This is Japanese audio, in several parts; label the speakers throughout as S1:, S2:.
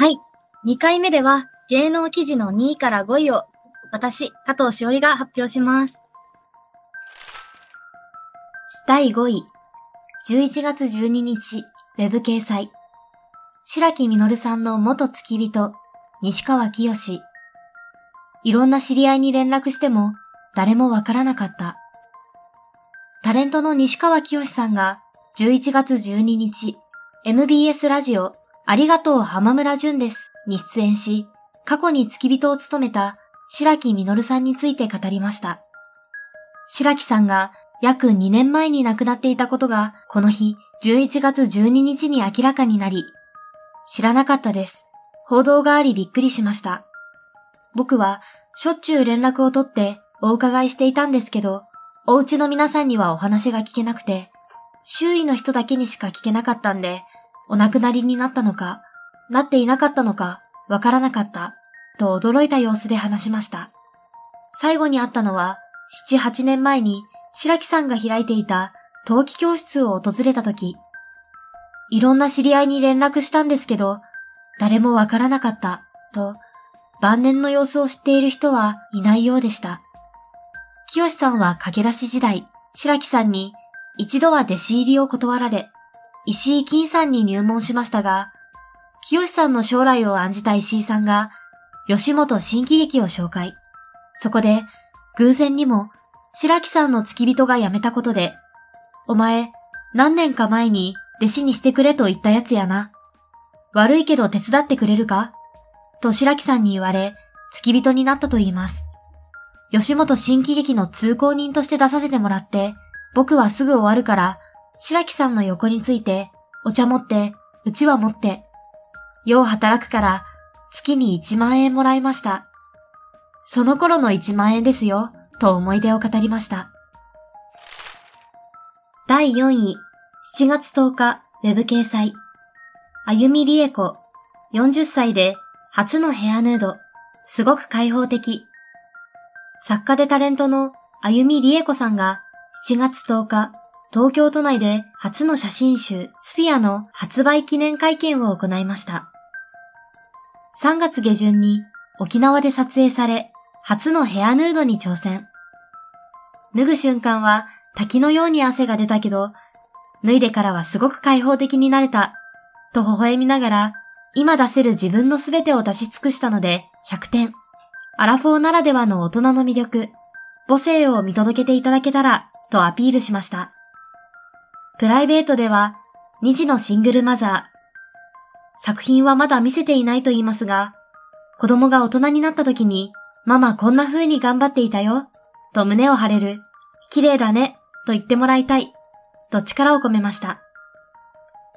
S1: はい。2回目では芸能記事の2位から5位を私、加藤しおりが発表します。第5位。11月12日、ウェブ掲載。白木実さんの元付き人、西川清。いろんな知り合いに連絡しても、誰もわからなかった。タレントの西川清さんが、11月12日、MBS ラジオ、ありがとう浜村淳ですに出演し、過去に付き人を務めた白木実さんについて語りました。白木さんが約2年前に亡くなっていたことが、この日、11月12日に明らかになり、知らなかったです。報道がありびっくりしました。僕は、しょっちゅう連絡を取ってお伺いしていたんですけど、お家の皆さんにはお話が聞けなくて、周囲の人だけにしか聞けなかったんで、お亡くなりになったのか、なっていなかったのか、わからなかった、と驚いた様子で話しました。最後に会ったのは、7、8年前に白木さんが開いていた陶器教室を訪れた時、いろんな知り合いに連絡したんですけど、誰もわからなかった、と、晩年の様子を知っている人はいないようでした。清さんは駆け出し時代、白木さんに一度は弟子入りを断られ、石井金さんに入門しましたが、清さんの将来を案じた石井さんが、吉本新喜劇を紹介。そこで、偶然にも、白木さんの付き人が辞めたことで、お前、何年か前に弟子にしてくれと言ったやつやな。悪いけど手伝ってくれるか？と白木さんに言われ、付き人になったと言います。吉本新喜劇の通行人として出させてもらって、僕はすぐ終わるから、白木さんの横について、お茶持って、うちわ持って、よう働くから、月に1万円もらいました。その頃の1万円ですよ、と思い出を語りました。第4位、7月10日、ウェブ掲載。あゆみりえ子、40歳で、初のヘアヌード、すごく開放的。作家でタレントのあゆみりえ子さんが、7月10日、東京都内で初の写真集スフィアの発売記念会見を行いました。3月下旬に沖縄で撮影され、初のヘアヌードに挑戦。脱ぐ瞬間は滝のように汗が出たけど、脱いでからはすごく開放的になれた、と微笑みながら、今出せる自分のすべてを出し尽くしたので100点。アラフォーならではの大人の魅力、母性を見届けていただけたら、とアピールしました。プライベートでは、2児のシングルマザー。作品はまだ見せていないと言いますが、子供が大人になった時に、ママこんな風に頑張っていたよ、と胸を張れる、綺麗だね、と言ってもらいたい、と力を込めました。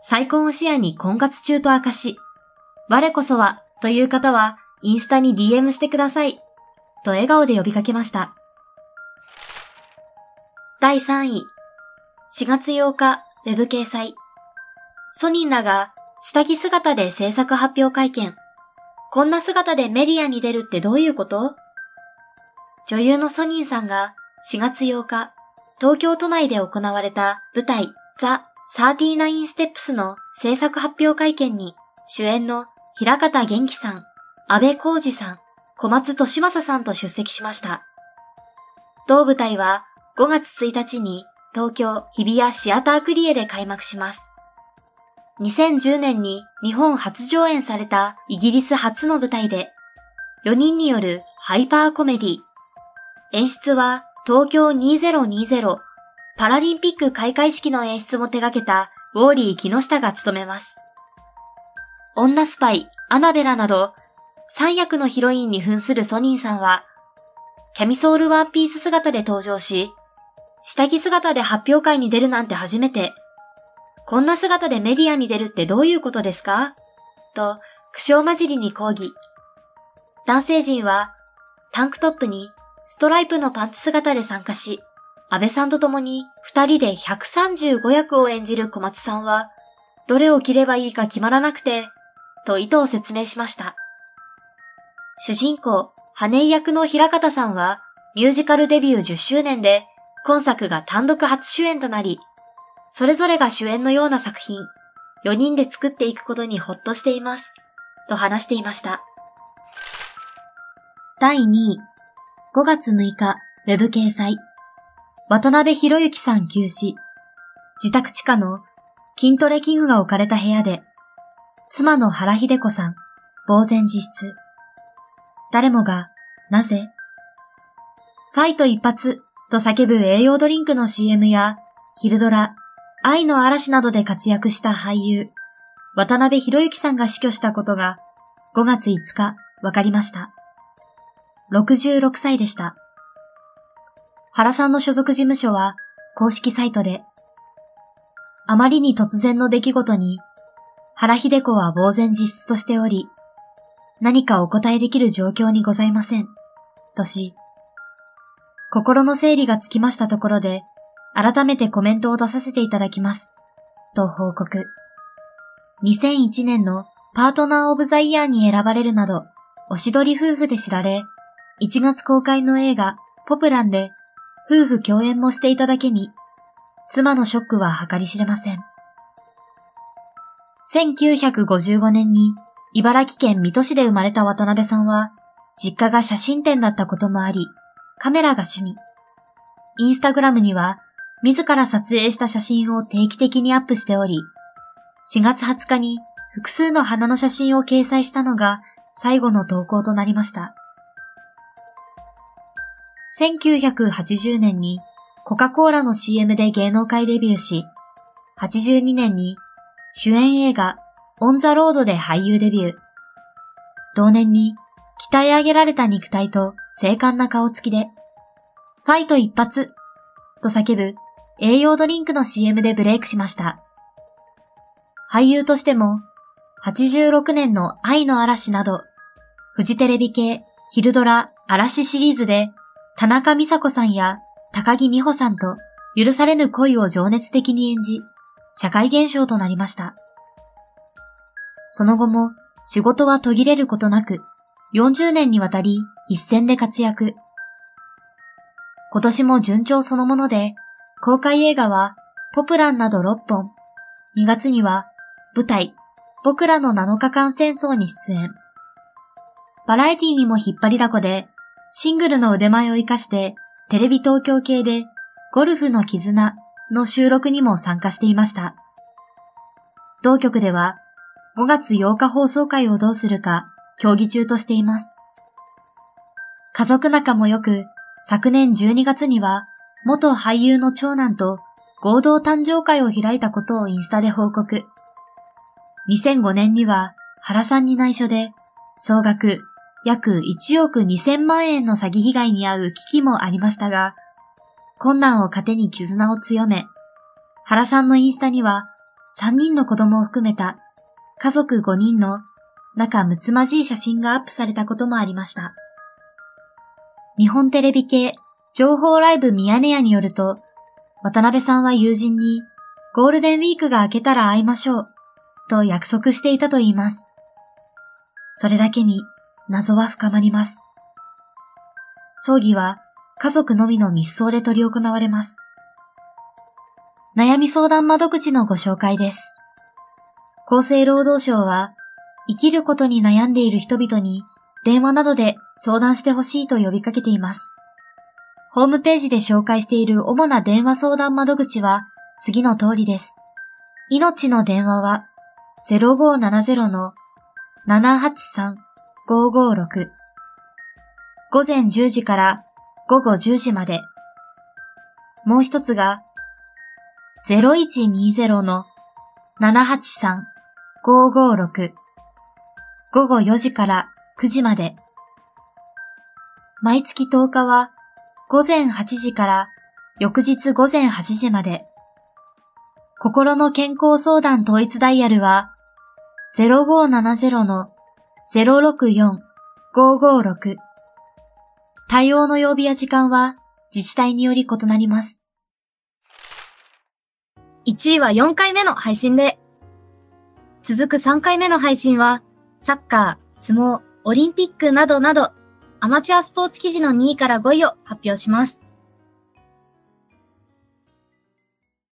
S1: 再婚を視野に婚活中と明かし、我こそは、という方は、インスタに DM してください、と笑顔で呼びかけました。第3位、4月8日、ウェブ掲載。ソニンらが下着姿で制作発表会見。こんな姿でメディアに出るってどういうこと？女優のソニンさんが4月8日、東京都内で行われた舞台ザ・39ステップスの制作発表会見に主演の平方元気さん、安倍浩二さん、小松利正さんと出席しました。同舞台は5月1日に東京日比谷シアタークリエで開幕します。2010年に日本初上演されたイギリス初の舞台で、4人によるハイパーコメディ。演出は東京2020パラリンピック開会式の演出も手掛けたウォーリー木下が務めます。女スパイ、アナベラなど、3役のヒロインに扮するソニーさんは、キャミソールワンピース姿で登場し、下着姿で発表会に出るなんて初めて。こんな姿でメディアに出るってどういうことですか？と、苦笑混じりに抗議。男性陣は、タンクトップにストライプのパンツ姿で参加し、安倍さんと共に二人で135役を演じる小松さんは、どれを着ればいいか決まらなくて、と意図を説明しました。主人公、羽井役の平方さんは、ミュージカルデビュー10周年で、今作が単独初主演となり、それぞれが主演のような作品、4人で作っていくことにほっとしています。と話していました。第2位、5月6日、ウェブ掲載。渡辺博之さん休止。自宅地下の筋トレ器具が置かれた部屋で、妻の原秀子さん、呆然自失。誰もが、なぜ？ファイト一発と叫ぶ栄養ドリンクの CM や、ヒルドラ、愛の嵐などで活躍した俳優、渡辺博之さんが死去したことが5月5日分かりました。66歳でした。原さんの所属事務所は公式サイトで、あまりに突然の出来事に、原秀子は呆然自失としており、何かお答えできる状況にございません。とし、心の整理がつきましたところで、改めてコメントを出させていただきます。と報告。2001年のパートナーオブザイヤーに選ばれるなど、おしどり夫婦で知られ、1月公開の映画、ポプランで、夫婦共演もしていただけに、妻のショックは計り知れません。1955年に茨城県水戸市で生まれた渡辺さんは、実家が写真展だったこともあり、カメラが趣味。インスタグラムには、自ら撮影した写真を定期的にアップしており、4月20日に複数の花の写真を掲載したのが最後の投稿となりました。1980年にコカ・コーラの CM で芸能界デビューし、82年に主演映画オン・ザ・ロードで俳優デビュー。同年に鍛え上げられた肉体と精悍な顔つきで、ファイト一発と叫ぶ栄養ドリンクの CM でブレイクしました。俳優としても、86年の愛の嵐など、フジテレビ系ヒルドラ嵐シリーズで、田中美佐子さんや高木美穂さんと許されぬ恋を情熱的に演じ、社会現象となりました。その後も仕事は途切れることなく、40年にわたり一戦で活躍。今年も順調そのもので、公開映画はポプランなど6本、2月には舞台、僕らの7日間戦争に出演。バラエティにも引っ張りだこで、シングルの腕前を活かして、テレビ東京系で、ゴルフの絆の収録にも参加していました。同局では、5月8日放送会をどうするか協議中としています。家族仲も良く、昨年12月には、元俳優の長男と合同誕生会を開いたことをインスタで報告。2005年には原さんに内緒で、総額約1億2000万円の詐欺被害に遭う危機もありましたが、困難を糧に絆を強め、原さんのインスタには3人の子供を含めた家族5人の仲睦まじい写真がアップされたこともありました。日本テレビ系情報ライブミヤネ屋によると、渡辺さんは友人にゴールデンウィークが明けたら会いましょうと約束していたと言います。それだけに謎は深まります。葬儀は家族のみの密葬で執り行われます。悩み相談窓口のご紹介です。厚生労働省は生きることに悩んでいる人々に電話などで相談してほしいと呼びかけています。ホームページで紹介している主な電話相談窓口は次の通りです。命の電話は0570-783-556午前10時から午後10時まで。もう一つが0120-783-556午後4時から9時まで。毎月10日は午前8時から翌日午前8時まで。心の健康相談統一ダイヤルは0570-064-556対応の曜日や時間は自治体により異なります。1位は4回目の配信で、続く3回目の配信は、サッカー、相撲、オリンピックなどなど、アマチュアスポーツ記事の2位から5位を発表します。